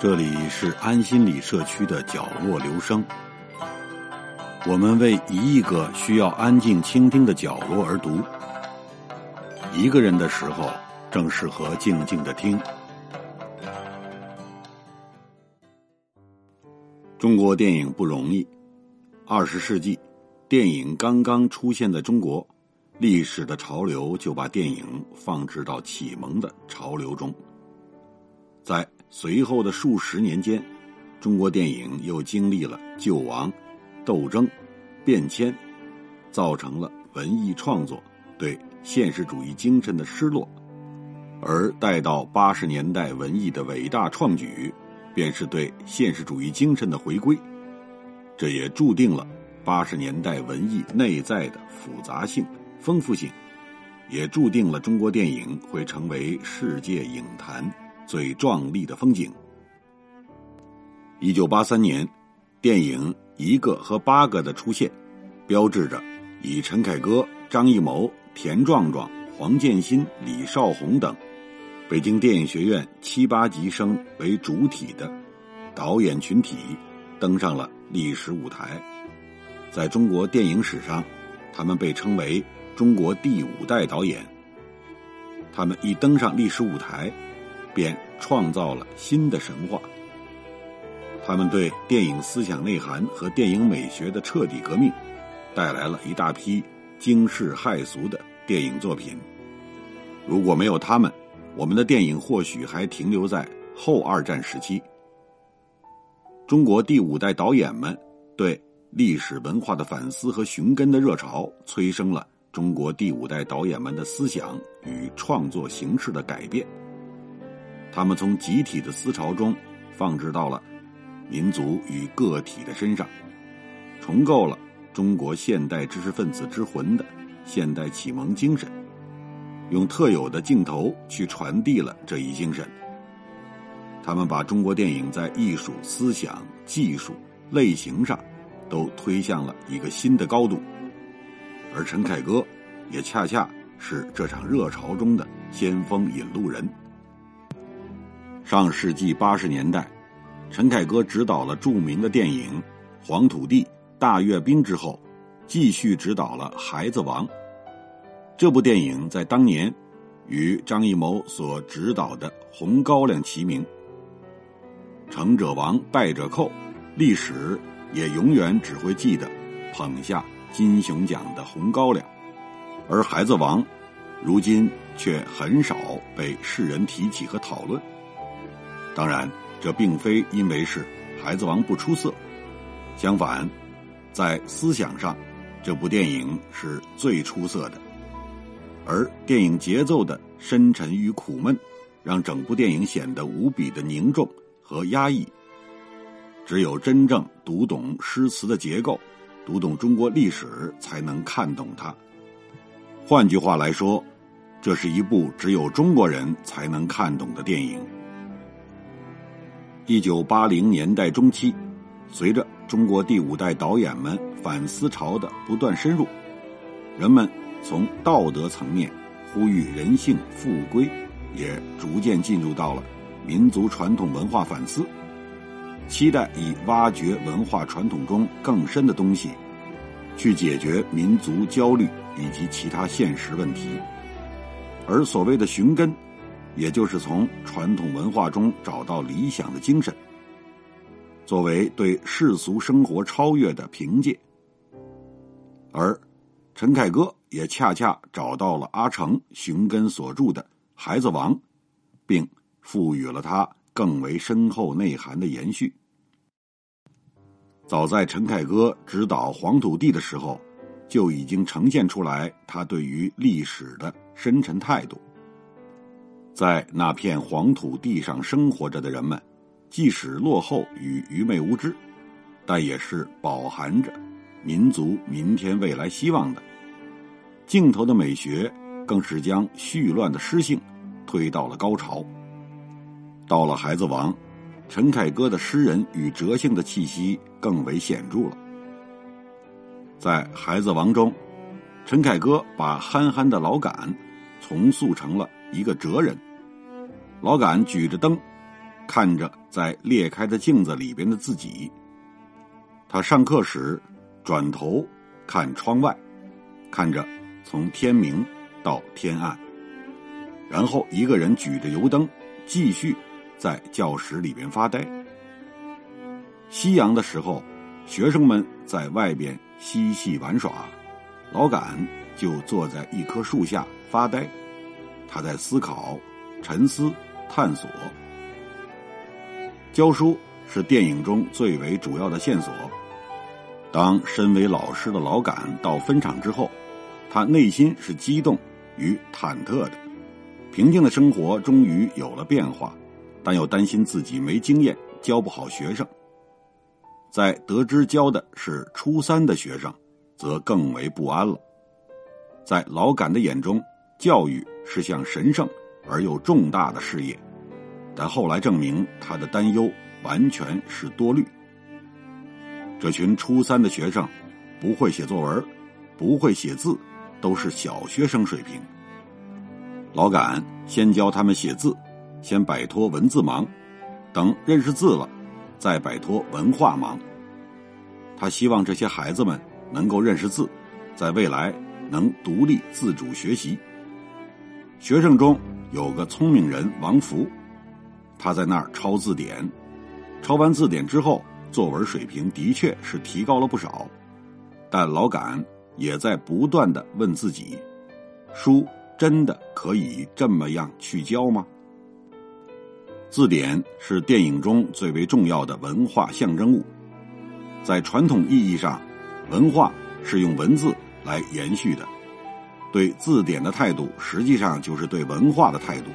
这里是安心里社区的角落留声。我们为一亿个需要安静倾听的角落而读。一个人的时候，正适合静静的听。中国电影不容易，二十世纪，电影刚刚出现在中国，历史的潮流就把电影放置到启蒙的潮流中。在随后的数十年间，中国电影又经历了救亡、斗争、变迁，造成了文艺创作对现实主义精神的失落，而待到八十年代文艺的伟大创举，便是对现实主义精神的回归。这也注定了八十年代文艺内在的复杂性、丰富性，也注定了中国电影会成为世界影坛。最壮丽的风景。一九八三年，电影《一个和八个》的出现，标志着以陈凯歌、张艺谋、田壮壮、黄建新、李少红等北京电影学院七八级生为主体的导演群体登上了历史舞台。在中国电影史上，他们被称为“中国第五代导演”。他们一登上历史舞台。便创造了新的神话。他们对电影思想内涵和电影美学的彻底革命，带来了一大批惊世骇俗的电影作品。如果没有他们，我们的电影或许还停留在后二战时期。中国第五代导演们对历史文化的反思和寻根的热潮，催生了中国第五代导演们的思想与创作形式的改变。他们从集体的思潮中放置到了民族与个体的身上，重构了中国现代知识分子之魂的现代启蒙精神，用特有的镜头去传递了这一精神。他们把中国电影在艺术、思想、技术、类型上都推向了一个新的高度，而陈凯歌也恰恰是这场热潮中的先锋引路人。上世纪八十年代，陈凯歌执导了著名的电影《黄土地》《大阅兵》之后，继续执导了《孩子王》。这部电影在当年与张艺谋所执导的《红高粱》齐名。成者王，败者寇，历史也永远只会记得捧下金熊奖的《红高粱》，而《孩子王》如今却很少被世人提起和讨论。当然，这并非因为是《孩子王》不出色，相反，在思想上，这部电影是最出色的。而电影节奏的深沉与苦闷，让整部电影显得无比的凝重和压抑。只有真正读懂诗词的结构，读懂中国历史，才能看懂它。换句话来说，这是一部只有中国人才能看懂的电影。一九八零年代中期，随着中国第五代导演们反思潮的不断深入，人们从道德层面呼吁人性复归，也逐渐进入到了民族传统文化反思，期待以挖掘文化传统中更深的东西，去解决民族焦虑以及其他现实问题，而所谓的寻根。也就是从传统文化中找到理想的精神，作为对世俗生活超越的凭借。而陈凯歌也恰恰找到了阿成寻根所著的《孩子王》，并赋予了他更为深厚内涵的延续。早在陈凯歌执导《黄土地》的时候，就已经呈现出来他对于历史的深沉态度。在那片黄土地上生活着的人们，即使落后与愚昧无知，但也是饱含着民族明天未来希望的。镜头的美学更是将絮乱的诗性推到了高潮。到了《孩子王》，陈凯歌的诗人与哲性的气息更为显著了。在《孩子王》中，陈凯歌把憨憨的老杆重塑成了。一个哲人，老杆举着灯，看着在裂开的镜子里边的自己。他上课时转头看窗外，看着从天明到天暗，然后一个人举着油灯，继续在教室里边发呆。夕阳的时候，学生们在外边嬉戏玩耍，老杆就坐在一棵树下发呆。他在思考、沉思、探索。教书是电影中最为主要的线索。当身为老师的老杆到分场之后，他内心是激动与忐忑的。平静的生活终于有了变化，但又担心自己没经验，教不好学生。在得知教的是初三的学生，则更为不安了。在老杆的眼中，教育是项神圣而又重大的事业，但后来证明他的担忧完全是多虑。这群初三的学生，不会写作文，不会写字，都是小学生水平。老杆先教他们写字，先摆脱文字盲，等认识字了，再摆脱文化盲。他希望这些孩子们能够认识字，在未来能独立自主学习。学生中有个聪明人王福，他在那儿抄字典，抄完字典之后。作文水平的确是提高了不少，但老杆也在不断的问自己：书真的可以这么样去教吗？字典是电影中最为重要的文化象征物，在传统意义上，文化是用文字来延续的。对字典的态度，实际上就是对文化的态度。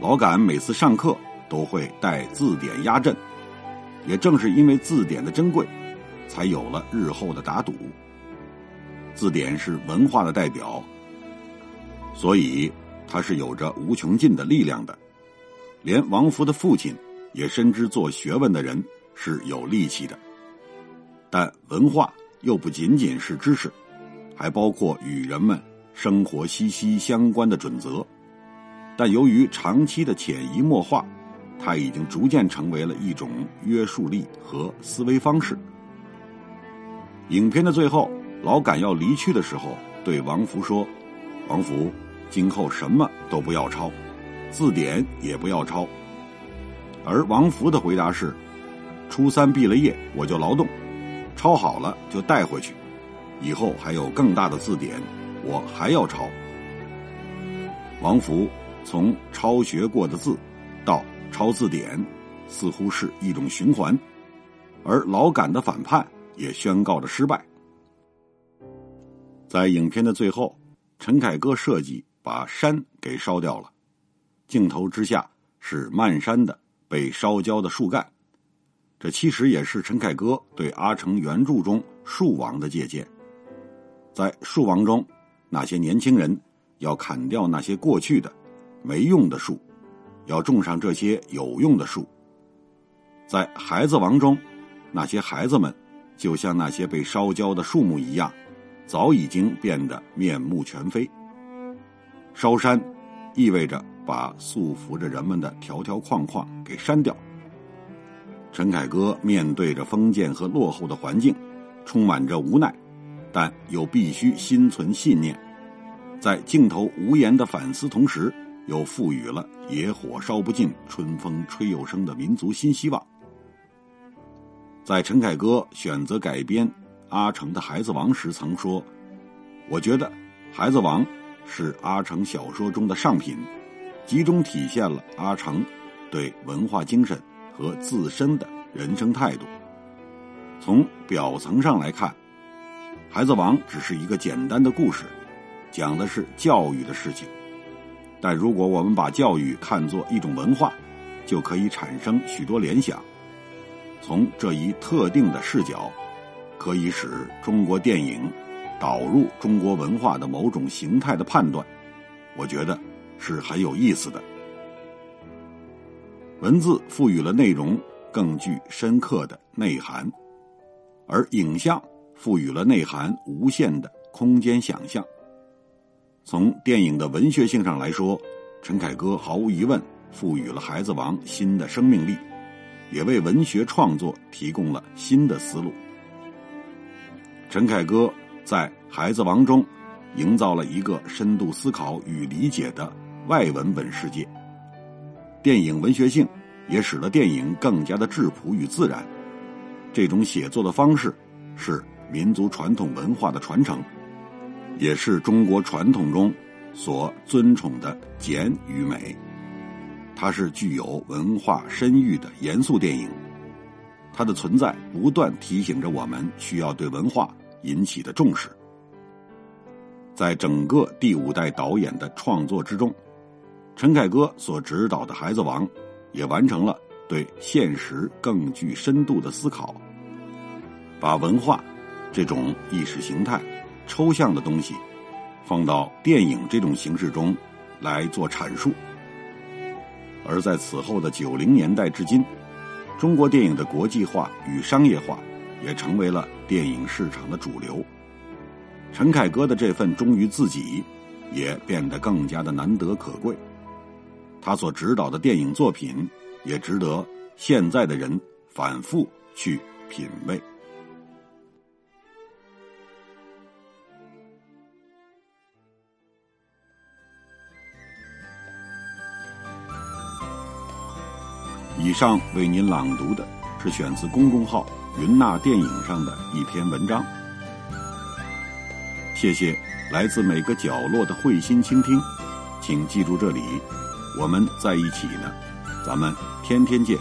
老杆每次上课都会带字典压阵。也正是因为字典的珍贵，才有了日后的打赌。字典是文化的代表，所以它是有着无穷尽的力量的。连王福的父亲也深知做学问的人是有力气的，但文化又不仅仅是知识，还包括与人们生活息息相关的准则。但由于长期的潜移默化。它已经逐渐成为了一种约束力和思维方式。影片的最后，老杆要离去的时候，对王福说：“王福，今后什么都不要抄，字典也不要抄。”而王福的回答是：“初三毕了业，我就劳动，抄好了就带回去，以后还有更大的字典，我还要抄。”王福从抄学过的字，到抄字典似乎是一种循环，而老杆的反叛也宣告着失败。在影片的最后，陈凯歌设计把山给烧掉了，镜头之下是漫山的被烧焦的树干，这其实也是陈凯歌对阿城原著中树王的借鉴。在树王中，那些年轻人要砍掉那些过去的没用的树。要种上这些有用的树。在孩子王中，那些孩子们就像那些被烧焦的树木一样，早已经变得面目全非。烧山，意味着把束缚着人们的条条框框给删掉。陈凯歌面对着封建和落后的环境，充满着无奈，但又必须心存信念，在镜头无言的反思同时。又赋予了“野火烧不尽，春风吹又生”的民族新希望。在陈凯歌选择改编阿城的《孩子王》时，曾说：“我觉得《孩子王》是阿城小说中的上品，集中体现了阿城对文化精神和自身的人生态度。从表层上来看，《孩子王》只是一个简单的故事，讲的是教育的事情。”但如果我们把教育看作一种文化，就可以产生许多联想。从这一特定的视角，可以使中国电影导入中国文化的某种形态的判断，我觉得是很有意思的。文字赋予了内容更具深刻的内涵，而影像赋予了内涵无限的空间想象。从电影的文学性上来说，陈凯歌毫无疑问赋予了《孩子王》新的生命力，也为文学创作提供了新的思路。陈凯歌在《孩子王》中营造了一个深度思考与理解的外文本世界，电影文学性也使得电影更加的质朴与自然。这种写作的方式是民族传统文化的传承，也是中国传统中所尊崇的简与美。它是具有文化深域的严肃电影，它的存在不断提醒着我们需要对文化引起的重视。在整个第五代导演的创作之中，陈凯歌所指导的《孩子王》也完成了对现实更具深度的思考，把文化这种意识形态抽象的东西放到电影这种形式中来做阐述。而在此后的九零年代至今，中国电影的国际化与商业化也成为了电影市场的主流。陈凯歌的这份忠于自己，也变得更加的难得可贵。他所指导的电影作品，也值得现在的人反复去品味。以上为您朗读的是选自公众号“云纳电影”上的一篇文章。谢谢来自每个角落的会心倾听，请记住这里，我们在一起呢，咱们天天见。